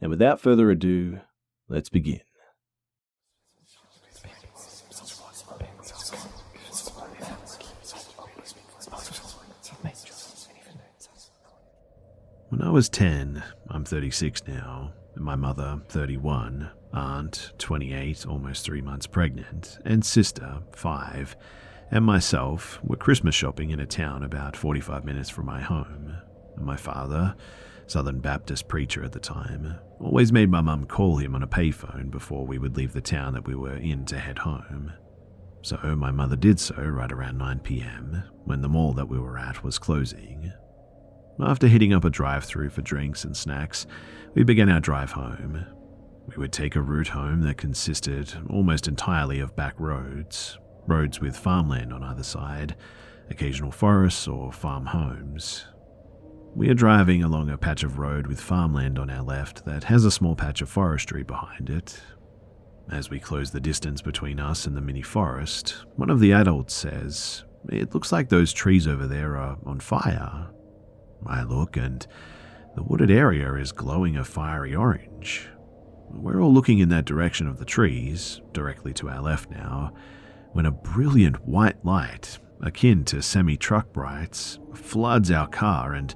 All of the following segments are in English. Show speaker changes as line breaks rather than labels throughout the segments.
And without further ado, let's begin. When I was 10, I'm 36 now, and my mother, 31, aunt, 28, almost three months pregnant, and sister, 5, and myself were Christmas shopping in a town about 45 minutes from my home. And my father, Southern Baptist preacher at the time, always made my mum call him on a payphone before we would leave the town that we were in to head home. So my mother did so right around 9 pm when the mall that we were at was closing. After hitting up a drive through for drinks and snacks, we began our drive home. We would take a route home that consisted almost entirely of back roads, roads with farmland on either side, occasional forests or farm homes, we are driving along a patch of road with farmland on our left that has a small patch of forestry behind it. As we close the distance between us and the mini forest, one of the adults says, It looks like those trees over there are on fire. I look and the wooded area is glowing a fiery orange. We're all looking in that direction of the trees, directly to our left now, when a brilliant white light, akin to semi truck brights, floods our car and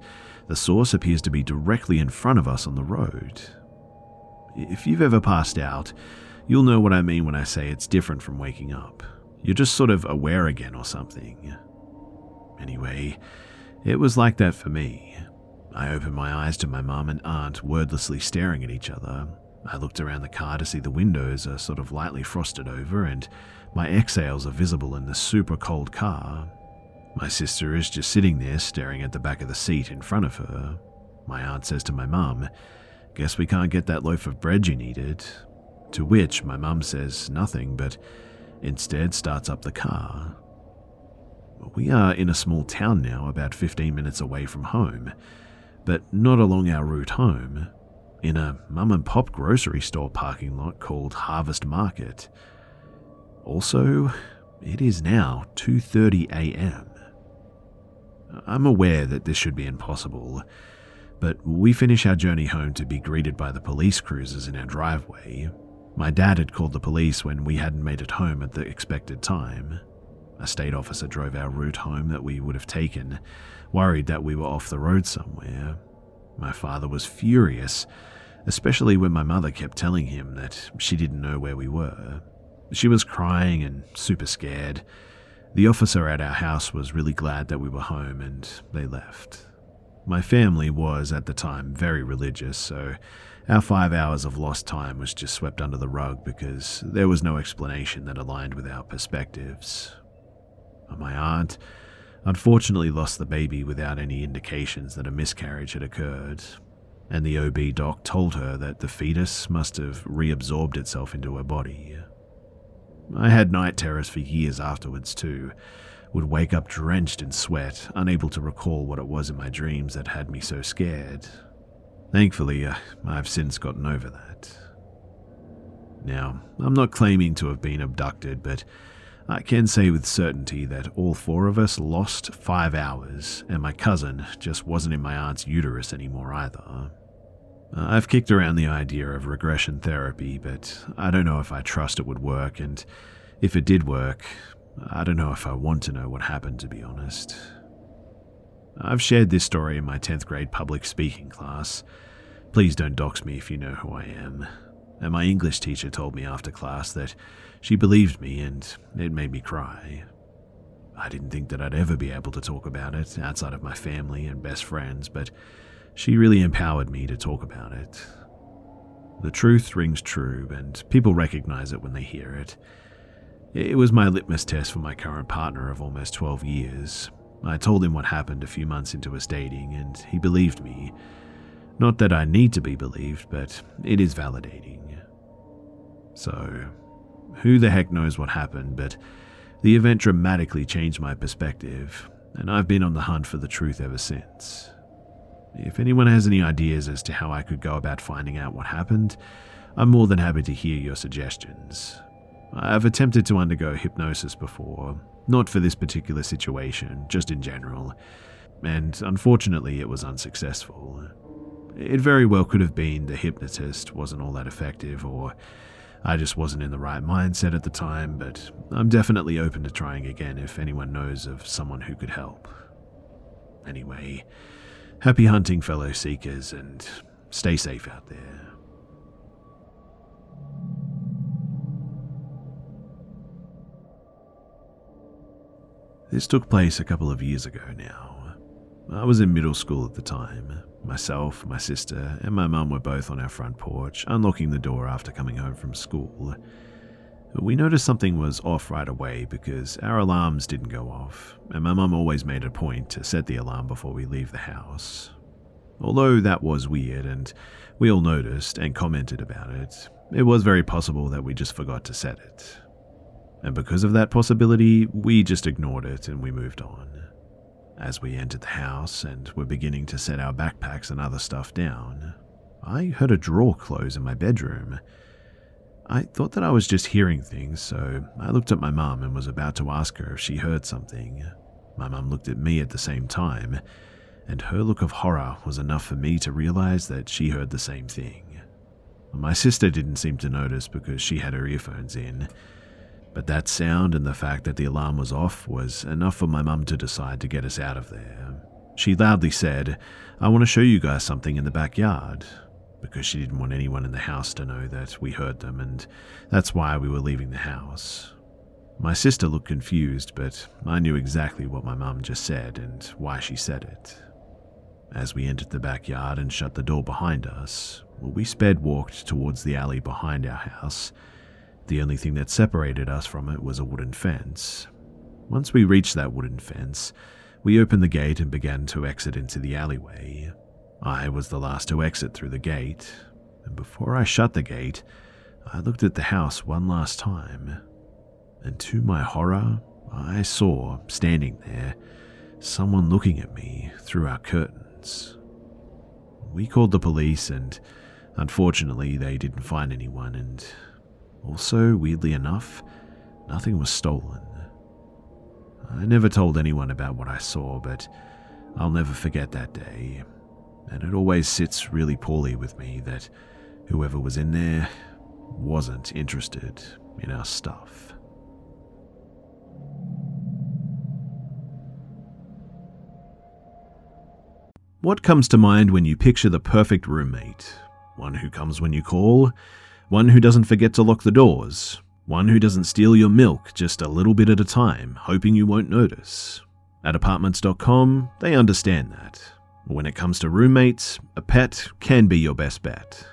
the source appears to be directly in front of us on the road. If you've ever passed out, you'll know what I mean when I say it's different from waking up. You're just sort of aware again or something. Anyway, it was like that for me. I opened my eyes to my mum and aunt wordlessly staring at each other. I looked around the car to see the windows are sort of lightly frosted over and my exhales are visible in the super cold car. My sister is just sitting there staring at the back of the seat in front of her. My aunt says to my mum, Guess we can't get that loaf of bread you needed. To which my mum says nothing, but instead starts up the car. We are in a small town now, about 15 minutes away from home, but not along our route home, in a mum and pop grocery store parking lot called Harvest Market. Also, it is now 2:30 a.m. I'm aware that this should be impossible, but we finish our journey home to be greeted by the police cruisers in our driveway. My dad had called the police when we hadn't made it home at the expected time. A state officer drove our route home that we would have taken, worried that we were off the road somewhere. My father was furious, especially when my mother kept telling him that she didn't know where we were. She was crying and super scared. The officer at our house was really glad that we were home and they left. My family was, at the time, very religious, so our five hours of lost time was just swept under the rug because there was no explanation that aligned with our perspectives. My aunt unfortunately lost the baby without any indications that a miscarriage had occurred, and the OB doc told her that the fetus must have reabsorbed itself into her body. I had night terrors for years afterwards, too. Would wake up drenched in sweat, unable to recall what it was in my dreams that had me so scared. Thankfully, uh, I've since gotten over that. Now, I'm not claiming to have been abducted, but I can say with certainty that all four of us lost five hours, and my cousin just wasn't in my aunt's uterus anymore either. Uh, I've kicked around the idea of regression therapy, but I don't know if I trust it would work, and if it did work, I don't know if I want to know what happened, to be honest. I've shared this story in my 10th grade public speaking class. Please don't dox me if you know who I am. And my English teacher told me after class that she believed me and it made me cry. I didn't think that I'd ever be able to talk about it outside of my family and best friends, but she really empowered me to talk about it. The truth rings true, and people recognize it when they hear it. It was my litmus test for my current partner of almost 12 years. I told him what happened a few months into us dating, and he believed me. Not that I need to be believed, but it is validating. So, who the heck knows what happened, but the event dramatically changed my perspective, and I've been on the hunt for the truth ever since. If anyone has any ideas as to how I could go about finding out what happened, I'm more than happy to hear your suggestions. I've attempted to undergo hypnosis before, not for this particular situation, just in general, and unfortunately it was unsuccessful. It very well could have been the hypnotist wasn't all that effective, or I just wasn't in the right mindset at the time, but I'm definitely open to trying again if anyone knows of someone who could help. Anyway, happy hunting, fellow seekers, and stay safe out there. This took place a couple of years ago now. I was in middle school at the time, Myself, my sister, and my mum were both on our front porch, unlocking the door after coming home from school. We noticed something was off right away because our alarms didn't go off, and my mum always made a point to set the alarm before we leave the house. Although that was weird, and we all noticed and commented about it, it was very possible that we just forgot to set it. And because of that possibility, we just ignored it and we moved on. As we entered the house and were beginning to set our backpacks and other stuff down, I heard a drawer close in my bedroom. I thought that I was just hearing things, so I looked at my mum and was about to ask her if she heard something. My mum looked at me at the same time, and her look of horror was enough for me to realize that she heard the same thing. My sister didn't seem to notice because she had her earphones in, but that sound and the fact that the alarm was off was enough for my mum to decide to get us out of there. She loudly said, I want to show you guys something in the backyard, because she didn't want anyone in the house to know that we heard them, and that's why we were leaving the house. My sister looked confused, but I knew exactly what my mum just said and why she said it. As we entered the backyard and shut the door behind us, we sped walked towards the alley behind our house the only thing that separated us from it was a wooden fence. Once we reached that wooden fence, we opened the gate and began to exit into the alleyway. I was the last to exit through the gate, and before I shut the gate, I looked at the house one last time. And to my horror, I saw, standing there, someone looking at me through our curtains. We called the police, and unfortunately, they didn't find anyone, and also, weirdly enough, nothing was stolen. I never told anyone about what I saw, but I'll never forget that day. And it always sits really poorly with me that whoever was in there wasn't interested in our stuff. What comes to mind when you picture the perfect roommate? One who comes when you call, one who doesn't forget to lock the doors. One who doesn't steal your milk just a little bit at a time, hoping you won't notice. At apartments.com, they understand that. When it comes to roommates, a pet can be your best bet.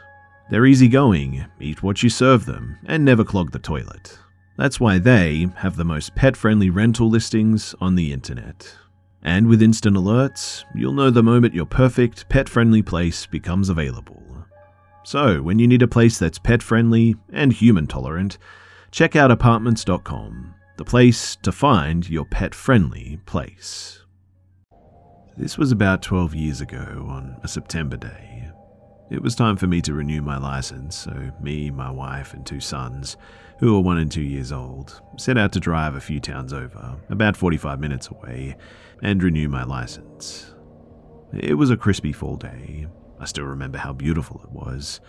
They're easygoing, eat what you serve them, and never clog the toilet. That's why they have the most pet friendly rental listings on the internet. And with instant alerts, you'll know the moment your perfect, pet friendly place becomes available. So, when you need a place that's pet friendly and human tolerant, check out apartments.com, the place to find your pet friendly place. This was about 12 years ago on a September day. It was time for me to renew my license, so me, my wife, and two sons, who were one and two years old, set out to drive a few towns over, about 45 minutes away, and renew my license. It was a crispy fall day. I still remember how beautiful it was.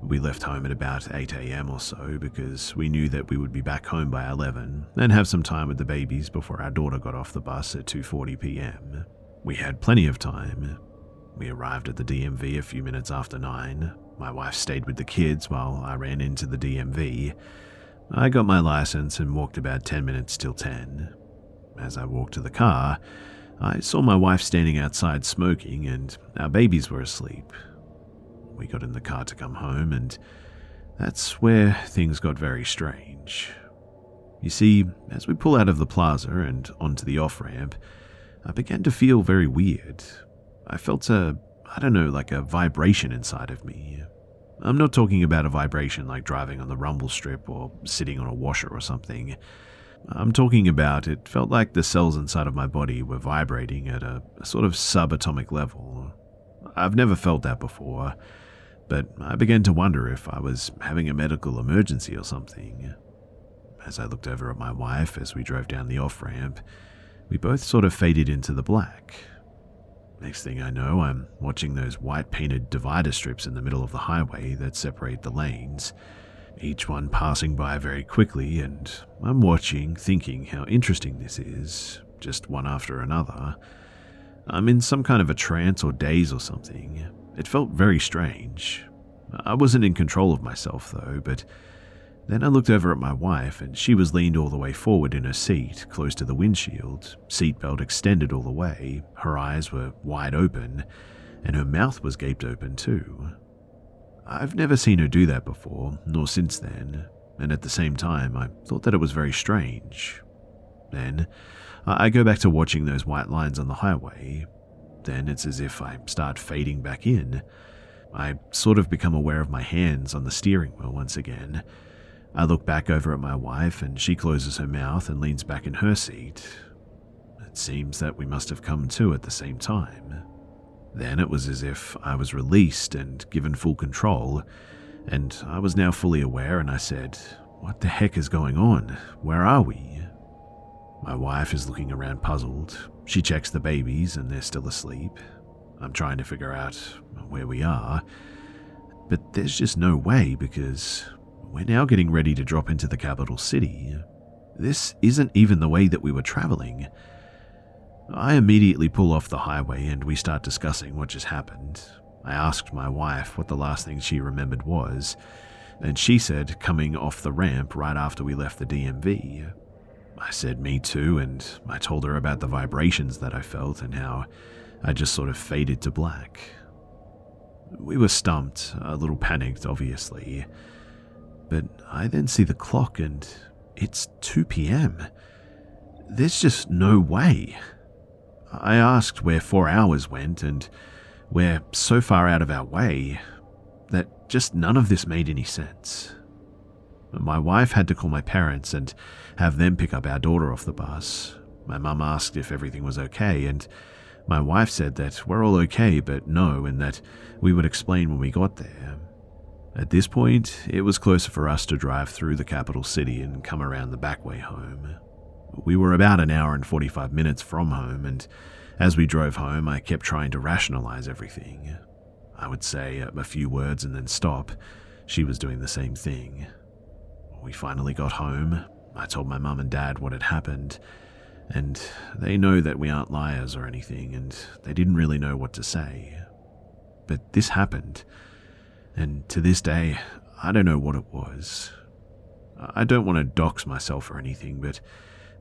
We left home at about 8am or so because we knew that we would be back home by 11 and have some time with the babies before our daughter got off the bus at 2.40pm. We had plenty of time. We arrived at the DMV a few minutes after 9. My wife stayed with the kids while I ran into the DMV. I got my license and walked about 10 minutes till 10. As I walked to the car, I saw my wife standing outside smoking and our babies were asleep. We got in the car to come home, and that's where things got very strange. You see, as we pull out of the plaza and onto the off ramp, I began to feel very weird. I felt a, I don't know, like a vibration inside of me. I'm not talking about a vibration like driving on the rumble strip or sitting on a washer or something. I'm talking about it felt like the cells inside of my body were vibrating at a, a sort of subatomic level. I've never felt that before, but I began to wonder if I was having a medical emergency or something. As I looked over at my wife as we drove down the off ramp, we both sort of faded into the black. Next thing I know, I'm watching those white painted divider strips in the middle of the highway that separate the lanes, each one passing by very quickly, and I'm watching, thinking how interesting this is, just one after another. I'm in some kind of a trance or daze or something, it felt very strange. I wasn't in control of myself, though, but then I looked over at my wife, and she was leaned all the way forward in her seat, close to the windshield, seatbelt extended all the way, her eyes were wide open, and her mouth was gaped open too. I've never seen her do that before, nor since then, and at the same time, I thought that it was very strange. Then, I go back to watching those white lines on the highway, then it's as if I start fading back in. I sort of become aware of my hands on the steering wheel once again. I look back over at my wife, and she closes her mouth and leans back in her seat. It seems that we must have come to at the same time. Then it was as if I was released and given full control, and I was now fully aware, and I said, What the heck is going on? Where are we? My wife is looking around puzzled. She checks the babies and they're still asleep. I'm trying to figure out where we are. But there's just no way because we're now getting ready to drop into the capital city. This isn't even the way that we were traveling. I immediately pull off the highway and we start discussing what just happened. I asked my wife what the last thing she remembered was, and she said coming off the ramp right after we left the DMV. I said me too, and I told her about the vibrations that I felt and how I just sort of faded to black. We were stumped, a little panicked, obviously. But I then see the clock and it's 2 pm. There's just no way. I asked where four hours went, and we're so far out of our way that just none of this made any sense. My wife had to call my parents and have them pick up our daughter off the bus. My mum asked if everything was okay, and my wife said that we're all okay, but no, and that we would explain when we got there. At this point, it was closer for us to drive through the capital city and come around the back way home. We were about an hour and 45 minutes from home, and as we drove home, I kept trying to rationalize everything. I would say a few words and then stop. She was doing the same thing. We finally got home. I told my mum and dad what had happened, and they know that we aren't liars or anything, and they didn't really know what to say. But this happened, and to this day, I don't know what it was. I don't want to dox myself or anything, but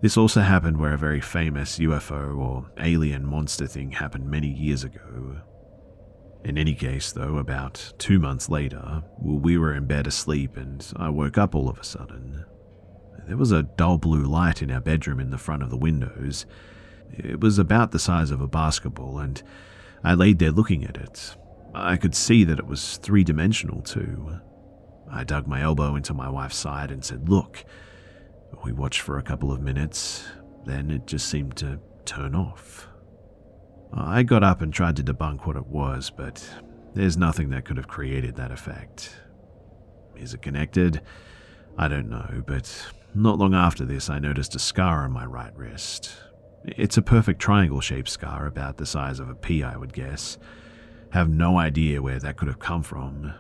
this also happened where a very famous UFO or alien monster thing happened many years ago. In any case, though, about two months later, we were in bed asleep and I woke up all of a sudden. There was a dull blue light in our bedroom in the front of the windows. It was about the size of a basketball, and I laid there looking at it. I could see that it was three dimensional, too. Uh, I dug my elbow into my wife's side and said, Look. We watched for a couple of minutes, then it just seemed to turn off. I got up and tried to debunk what it was, but there's nothing that could have created that effect. Is it connected? I don't know, but not long after this, I noticed a scar on my right wrist. It's a perfect triangle shaped scar, about the size of a pea, I would guess. Have no idea where that could have come from.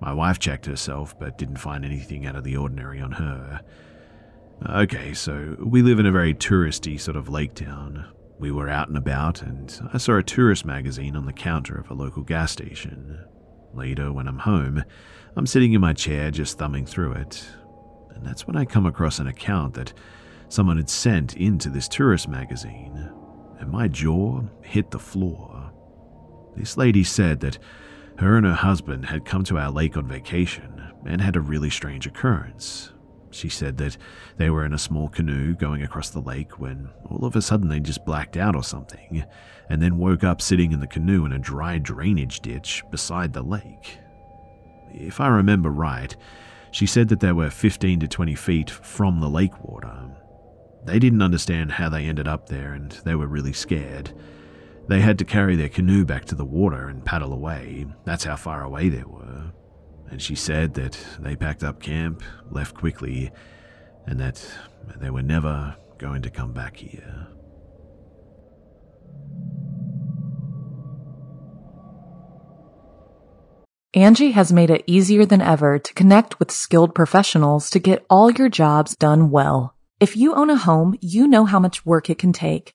My wife checked herself, but didn't find anything out of the ordinary on her. Okay, so we live in a very touristy sort of lake town. We were out and about, and I saw a tourist magazine on the counter of a local gas station. Later, when I'm home, I'm sitting in my chair just thumbing through it, and that's when I come across an account that someone had sent into this tourist magazine, and my jaw hit the floor. This lady said that her and her husband had come to our lake on vacation and had a really strange occurrence. She said that they were in a small canoe going across the lake when all of a sudden they just blacked out or something, and then woke up sitting in the canoe in a dry drainage ditch beside the lake. If I remember right, she said that they were 15 to 20 feet from the lake water. They didn't understand how they ended up there and they were really scared. They had to carry their canoe back to the water and paddle away. That's how far away they were. And she said that they packed up camp, left quickly, and that they were never going to come back here.
Angi has made it easier than ever to connect with skilled professionals to get all your jobs done well. If you own a home, you know how much work it can take,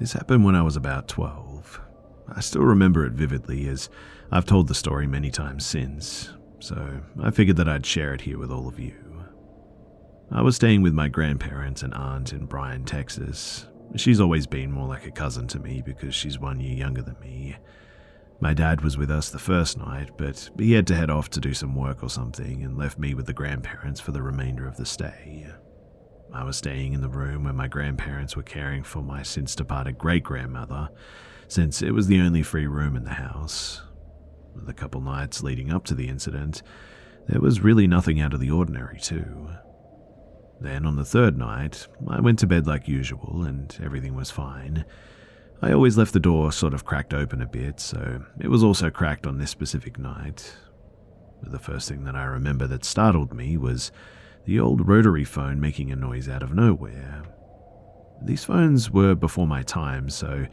This happened when I was about 12. I still remember it vividly as I've told the story many times since, so I figured that I'd share it here with all of you. I was staying with my grandparents and aunt in Bryan, Texas. She's always been more like a cousin to me because she's one year younger than me. My dad was with us the first night, but he had to head off to do some work or something and left me with the grandparents for the remainder of the stay. I was staying in the room where my grandparents were caring for my since departed great grandmother, since it was the only free room in the house. The couple nights leading up to the incident, there was really nothing out of the ordinary, too. Then on the third night, I went to bed like usual and everything was fine. I always left the door sort of cracked open a bit, so it was also cracked on this specific night. The first thing that I remember that startled me was the old rotary phone making a noise out of nowhere. These phones were before my time, so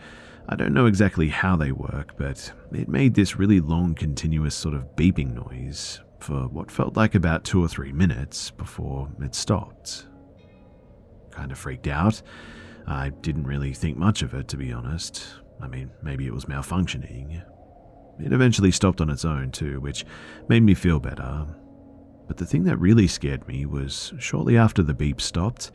I don't know exactly how they work, but it made this really long, continuous sort of beeping noise for what felt like about two or three minutes before it stopped. Kind of freaked out I didn't really think much of it, to be honest. I mean, maybe it was malfunctioning. It eventually stopped on its own, too, which made me feel better. But the thing that really scared me was shortly after the beep stopped,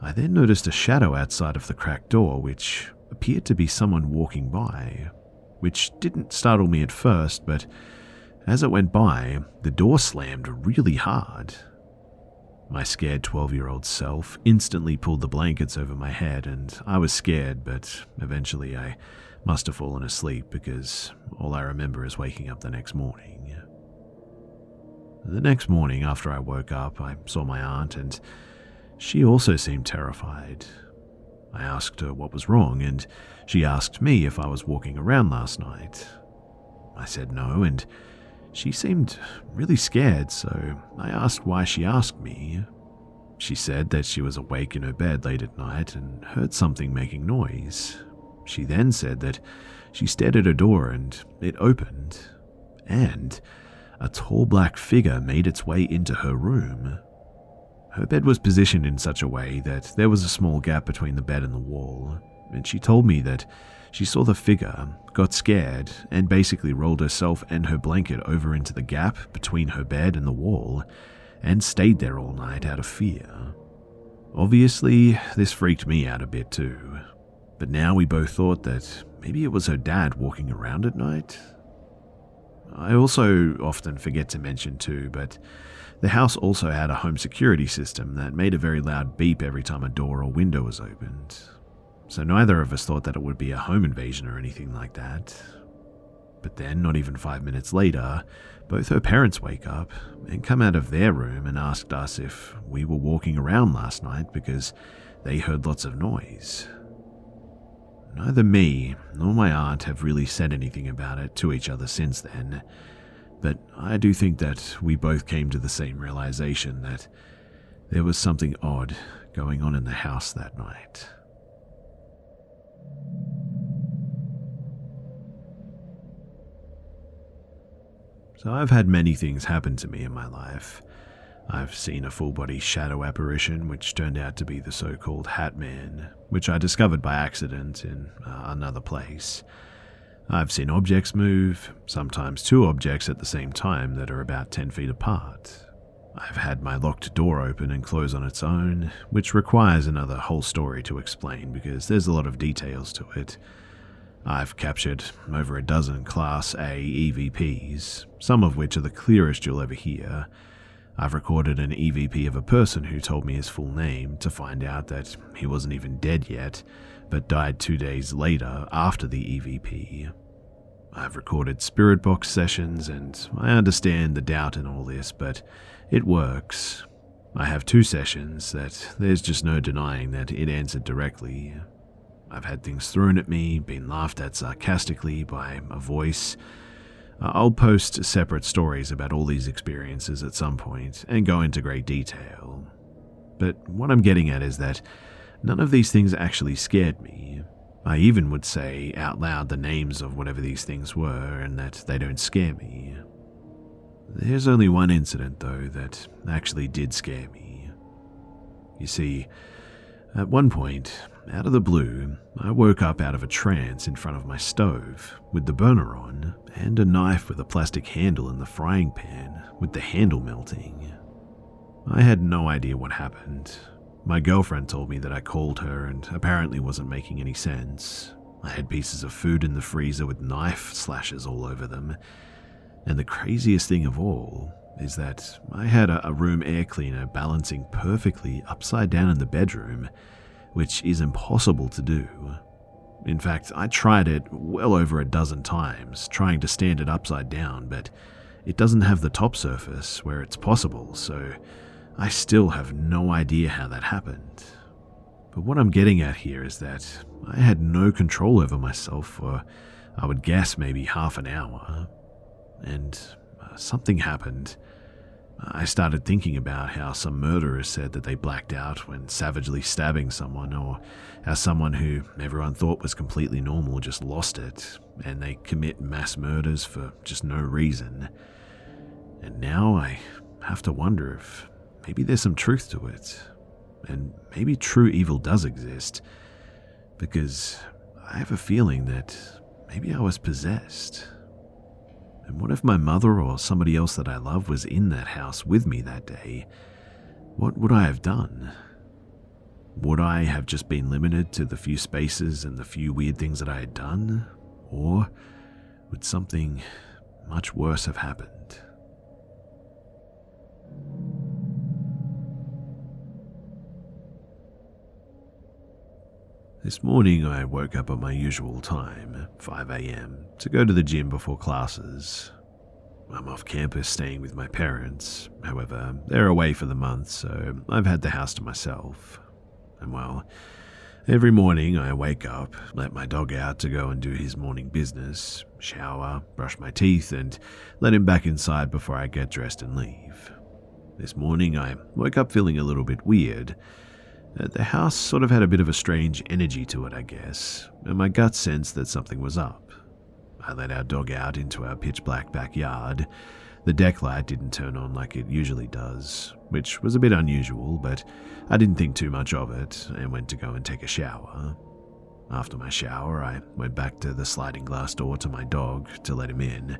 I then noticed a shadow outside of the cracked door, which appeared to be someone walking by, which didn't startle me at first, but as it went by, the door slammed really hard, my scared 12 year old self instantly pulled the blankets over my head, and I was scared, but eventually I must have fallen asleep because all I remember is waking up the next morning. The next morning, after I woke up, I saw my aunt, and she also seemed terrified. I asked her what was wrong, and she asked me if I was walking around last night. I said no, and she seemed really scared, so I asked why she asked me. She said that she was awake in her bed late at night and heard something making noise. She then said that she stared at her door and it opened, and a tall black figure made its way into her room. Her bed was positioned in such a way that there was a small gap between the bed and the wall, and she told me that she saw the figure, got scared, and basically rolled herself and her blanket over into the gap between her bed and the wall, and stayed there all night out of fear. Obviously, this freaked me out a bit too, but now we both thought that maybe it was her dad walking around at night. I also often forget to mention too, but the house also had a home security system that made a very loud beep every time a door or window was opened, so neither of us thought that it would be a home invasion or anything like that. But then, not even five minutes later, both her parents wake up and come out of their room and asked us if we were walking around last night because they heard lots of noise. Neither me nor my aunt have really said anything about it to each other since then, but I do think that we both came to the same realization that there was something odd going on in the house that night. So I've had many things happen to me in my life. I've seen a full body shadow apparition, which turned out to be the so called Hat Man, which I discovered by accident in uh, another place. I've seen objects move, sometimes two objects at the same time that are about 10 feet apart. I've had my locked door open and close on its own, which requires another whole story to explain because there's a lot of details to it. I've captured over a dozen Class A EVPs, some of which are the clearest you'll ever hear. I've recorded an EVP of a person who told me his full name to find out that he wasn't even dead yet, but died two days later after the EVP. I've recorded spirit box sessions, and I understand the doubt in all this, but it works. I have two sessions that there's just no denying that it answered directly, I've had things thrown at me, been laughed at sarcastically by a voice. Uh, I'll post separate stories about all these experiences at some point and go into great detail. But what I'm getting at is that none of these things actually scared me. I even would say out loud the names of whatever these things were and that they don't scare me. There's only one incident, though, that actually did scare me. You see, at one point, out of the blue, I woke up out of a trance in front of my stove, with the burner on, and a knife with a plastic handle in the frying pan, with the handle melting. I had no idea what happened. My girlfriend told me that I called her and apparently wasn't making any sense. I had pieces of food in the freezer with knife slashes all over them. And the craziest thing of all is that I had a, room air cleaner balancing perfectly upside down in the bedroom which is impossible to do. In fact, I tried it well over a dozen times, trying to stand it upside down, but it doesn't have the top surface where it's possible, so I still have no idea how that happened. But what I'm getting at here is that I had no control over myself for, I would guess, maybe half an hour. And uh, something happened I started thinking about how some murderers said that they blacked out when savagely stabbing someone, or how someone who everyone thought was completely normal just lost it, and they commit mass murders for just no reason. And now I have to wonder if maybe there's some truth to it, and maybe true evil does exist, because I have a feeling that maybe I was possessed. And what if my mother or somebody else that I love was in that house with me that day? What would I have done? Would I have just been limited to the few spaces and the few weird things that I had done? Or would something much worse have happened? This morning I woke up at my usual time, 5am, to go to the gym before classes. I'm off campus staying with my parents. However, they're away for the month, so I've had the house to myself. And well, every morning I wake up, let my dog out to go and do his morning business, shower, brush my teeth, and let him back inside before I get dressed and leave. This morning I woke up feeling a little bit weird Uh, the house sort of had a bit of a strange energy to it, I guess, and my gut sensed that something was up. I let our dog out into our pitch black backyard, The deck light didn't turn on like it usually does, which was a bit unusual, but I didn't think too much of it and went to go and take a shower. After my shower, I went back to the sliding glass door to my dog to let him in,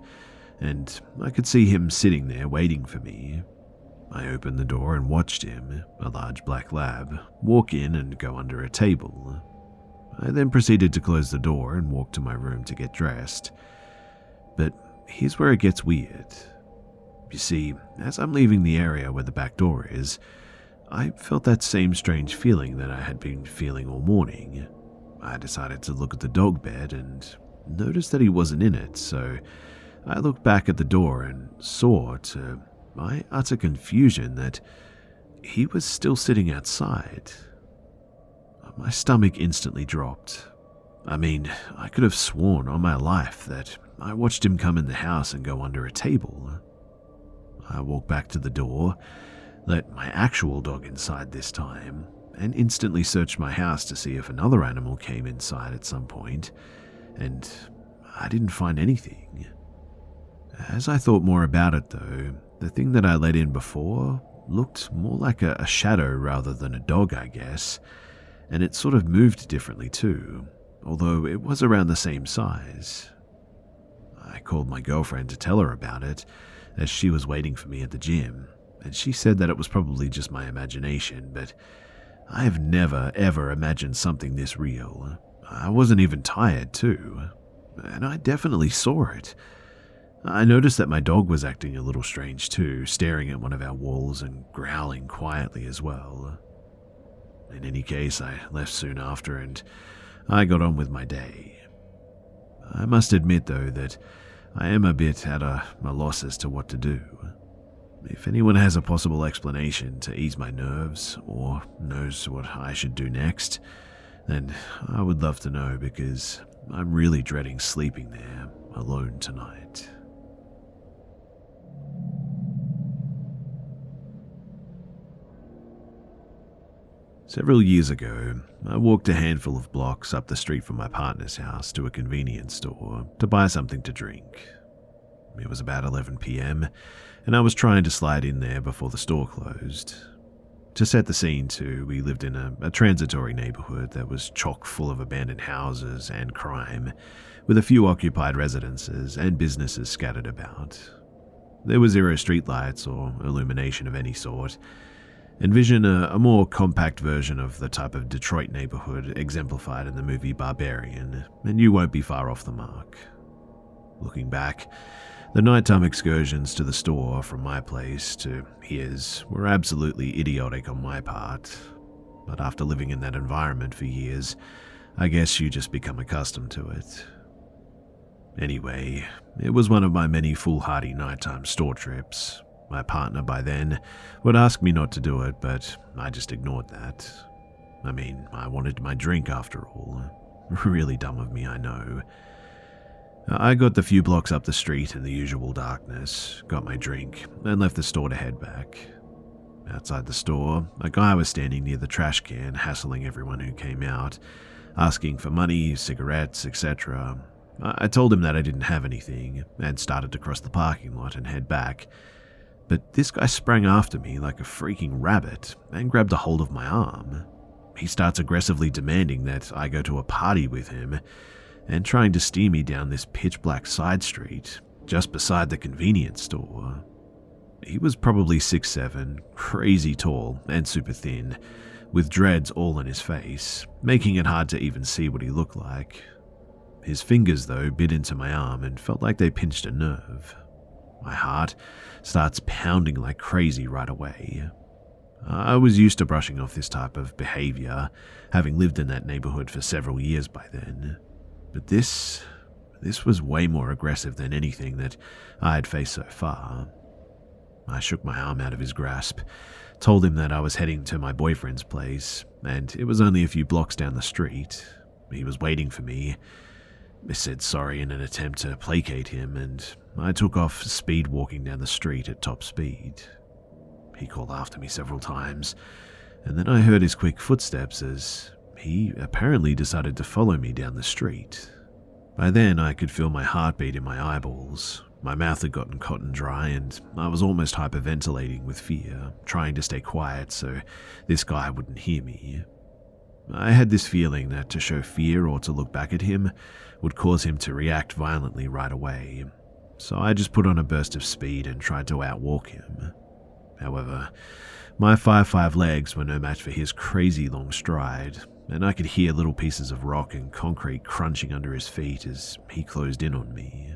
and I could see him sitting there waiting for me. I opened the door and watched him, a large black lab, walk in and go under a table. I then proceeded to close the door and walk to my room to get dressed. But here's where it gets weird. You see, as I'm leaving the area where the back door is, I felt that same strange feeling that I had been feeling all morning. I decided to look at the dog bed and noticed that he wasn't in it, so I looked back at the door and saw, to my utter confusion, that he was still sitting outside. My stomach instantly dropped. I mean, I could have sworn on my life that I watched him come in the house and go under a table. I walked back to the door, let my actual dog inside this time, and instantly searched my house to see if another animal came inside at some point, and I didn't find anything. As I thought more about it, though, the thing that I let in before looked more like a, a shadow rather than a dog, I guess, and it sort of moved differently too, although it was around the same size. I called my girlfriend to tell her about it, as she was waiting for me at the gym, and she said that it was probably just my imagination, but I have never ever imagined something this real. I wasn't even tired, too, and I definitely saw it. I noticed that my dog was acting a little strange too, staring at one of our walls and growling quietly as well. In any case, I left soon after and I got on with my day. I must admit, though, that I am a bit at a, a loss as to what to do. If anyone has a possible explanation to ease my nerves or knows what I should do next, then I would love to know because I'm really dreading sleeping there alone tonight. Several years ago, I walked a handful of blocks up the street from my partner's house to a convenience store to buy something to drink. It was about 11 pm, and I was trying to slide in there before the store closed. To set the scene, too, we lived in a, a transitory neighborhood that was chock full of abandoned houses and crime, with a few occupied residences and businesses scattered about. There were zero streetlights or illumination of any sort, Envision a, a, more compact version of the type of Detroit neighborhood exemplified in the movie Barbarian, and you won't be far off the mark. Looking back, the nighttime excursions to the store from my place to his were absolutely idiotic on my part, but after living in that environment for years, I guess you just become accustomed to it. Anyway, it was one of my many foolhardy nighttime store trips, my partner by then would ask me not to do it, but I just ignored that. I mean, I wanted my drink after all. Really dumb of me, I know. I got the few blocks up the street in the usual darkness, got my drink, and left the store to head back. Outside the store, a guy was standing near the trash can, hassling everyone who came out, asking for money, cigarettes, etc. I told him that I didn't have anything, and started to cross the parking lot and head back, but this guy sprang after me like a freaking rabbit and grabbed a hold of my arm. He starts aggressively demanding that I go to a party with him and trying to steer me down this pitch black side street just beside the convenience store. He was probably six seven, crazy tall, and super thin, with dreads all in his face, making it hard to even see what he looked like. His fingers, though, bit into my arm and felt like they pinched a nerve. My heart starts pounding like crazy right away. I was used to brushing off this type of behavior, having lived in that neighborhood for several years by then. But this. this was way more aggressive than anything that I had faced so far. I shook my arm out of his grasp, told him that I was heading to my boyfriend's place, and it was only a few blocks down the street. He was waiting for me. I said sorry in an attempt to placate him, and I took off speed walking down the street at top speed. He called after me several times, and then I heard his quick footsteps as he apparently decided to follow me down the street. By then, I could feel my heartbeat in my eyeballs, My mouth had gotten cotton dry, and I was almost hyperventilating with fear, trying to stay quiet so this guy wouldn't hear me. I had this feeling that to show fear or to look back at him would cause him to react violently right away, so I just put on a burst of speed and tried to outwalk him. However, my 5'5 legs were no match for his crazy long stride, and I could hear little pieces of rock and concrete crunching under his feet as he closed in on me.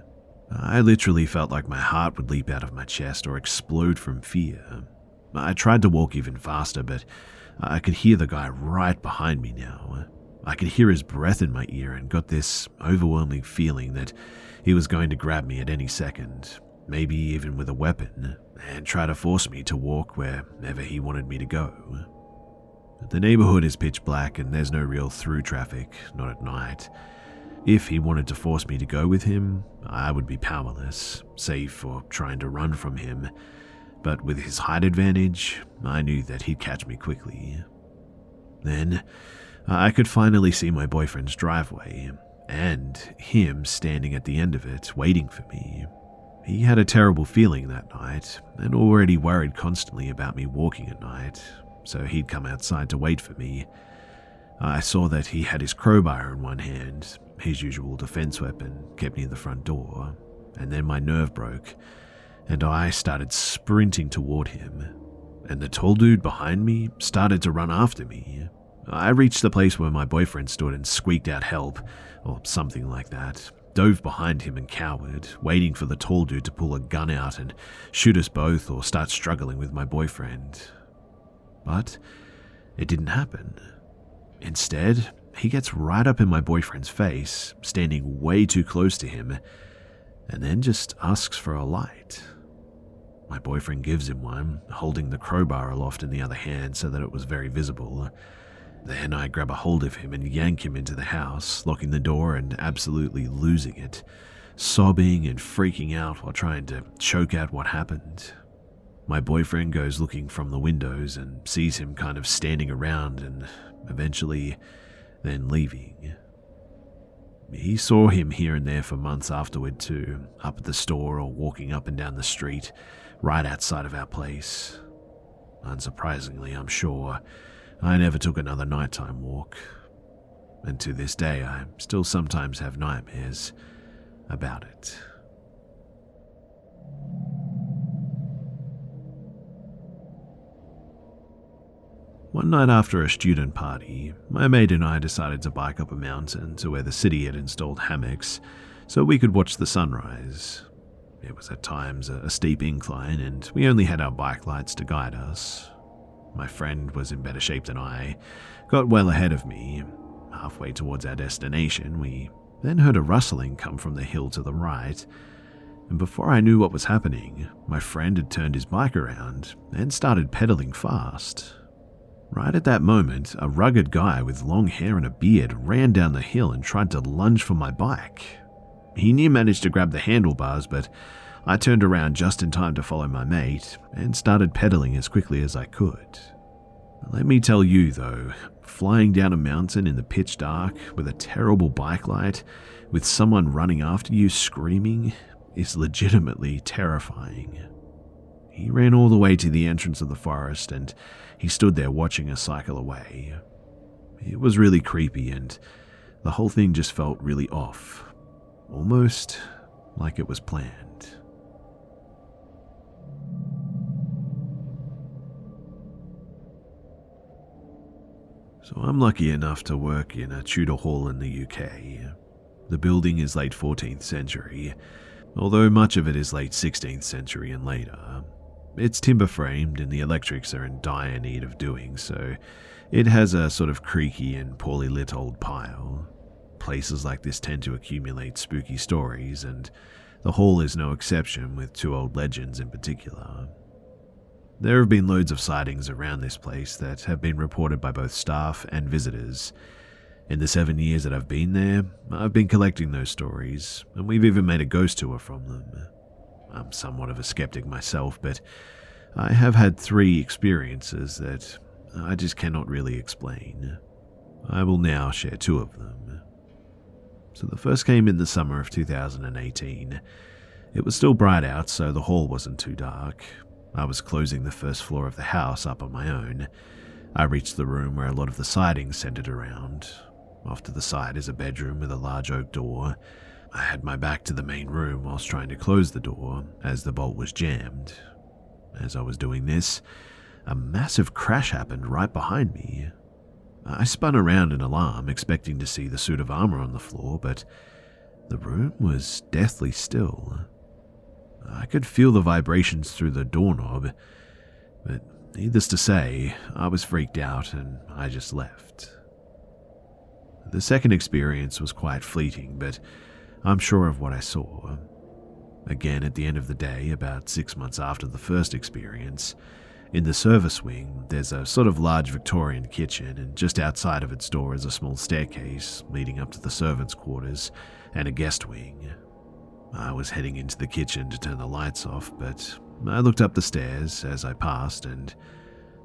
I literally felt like my heart would leap out of my chest or explode from fear. I tried to walk even faster, but I could hear the guy right behind me now. I could hear his breath in my ear and got this overwhelming feeling that he was going to grab me at any second, maybe even with a weapon, and try to force me to walk wherever he wanted me to go. The neighborhood is pitch black and there's no real through traffic, not at night. If he wanted to force me to go with him, I would be powerless, save for trying to run from him. But with his height advantage, I knew that he'd catch me quickly. Then, uh, I could finally see my boyfriend's driveway, and him standing at the end of it, waiting for me. He had a terrible feeling that night, and already worried constantly about me walking at night, so he'd come outside to wait for me. I saw that he had his crowbar in one hand, his usual defense weapon, kept near the front door, and then my nerve broke, and I started sprinting toward him, and the tall dude behind me started to run after me. I reached the place where my boyfriend stood and squeaked out help, or something like that, dove behind him and cowered, waiting for the tall dude to pull a gun out and shoot us both or start struggling with my boyfriend. But it didn't happen. Instead, he gets right up in my boyfriend's face, standing way too close to him, and then just asks for a light. My boyfriend gives him one, holding the crowbar aloft in the other hand so that it was very visible. Then I grab a hold of him and yank him into the house, locking the door and absolutely losing it, sobbing and freaking out while trying to choke out what happened. My boyfriend goes looking from the windows and sees him kind of standing around and eventually then leaving. He saw him here and there for months afterward, too, up at the store or walking up and down the street, right outside of our place. Unsurprisingly, I'm sure, I never took another nighttime walk. And to this day, I still sometimes have nightmares about it. One night after a student party, my mate and I decided to bike up a mountain to where the city had installed hammocks so we could watch the sunrise. It was at times a steep incline, and we only had our bike lights to guide us. My friend was in better shape than I, got well ahead of me. Halfway towards our destination, we then heard a rustling come from the hill to the right, and before I knew what was happening, my friend had turned his bike around and started pedaling fast. Right at that moment, a rugged guy with long hair and a beard ran down the hill and tried to lunge for my bike. He near managed to grab the handlebars, but I turned around just in time to follow my mate and started pedaling as quickly as I could. Let me tell you, though, flying down a mountain in the pitch dark with a terrible bike light, with someone running after you screaming, is legitimately terrifying. He ran all the way to the entrance of the forest and he stood there watching us cycle away. It was really creepy and the whole thing just felt really off, almost like it was planned. So I'm lucky enough to work in a Tudor hall in the UK. The building is late 14th century, although much of it is late 16th century and later. It's timber framed and the electrics are in dire need of doing so. It has a sort of creaky and poorly lit old pile. Places like this tend to accumulate spooky stories, and the hall is no exception, with two old legends in particular. There have been loads of sightings around this place that have been reported by both staff and visitors. In the seven years that I've been there, I've been collecting those stories, and we've even made a ghost tour from them. I'm somewhat of a skeptic myself, but I have had three experiences that I just cannot really explain. I will now share two of them. So the first came in the summer of 2018. It was still bright out, so the hall wasn't too dark. I was closing the first floor of the house up on my own. I reached the room where a lot of the siding centered around. Off to the side is a bedroom with a large oak door. I had my back to the main room whilst trying to close the door, as the bolt was jammed. As I was doing this, a massive crash happened right behind me. I spun around in alarm, expecting to see the suit of armor on the floor, but the room was deathly still. I could feel the vibrations through the doorknob, but needless to say, I was freaked out and I just left. The second experience was quite fleeting, but I'm sure of what I saw. Again, at the end of the day, about six months after the first experience, in the service wing, there's a sort of large Victorian kitchen, and just outside of its door is a small staircase leading up to the servants' quarters and a guest wing. I was heading into the kitchen to turn the lights off, but I looked up the stairs as I passed and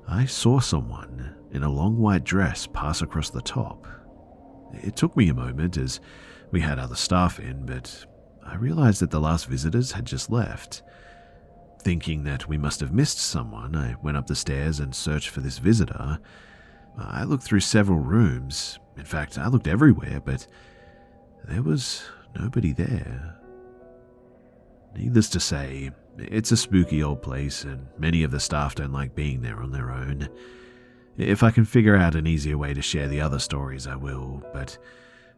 I saw someone in a long white dress pass across the top. It took me a moment as we had other staff in, but I realized that the last visitors had just left. Thinking that we must have missed someone, I went up the stairs and searched for this visitor. I looked through several rooms. In fact, I looked everywhere, but there was nobody there. Needless to say, it's a spooky old place, and many of the staff don't like being there on their own. If I can figure out an easier way to share the other stories, I will, but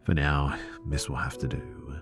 for now, this will have to do.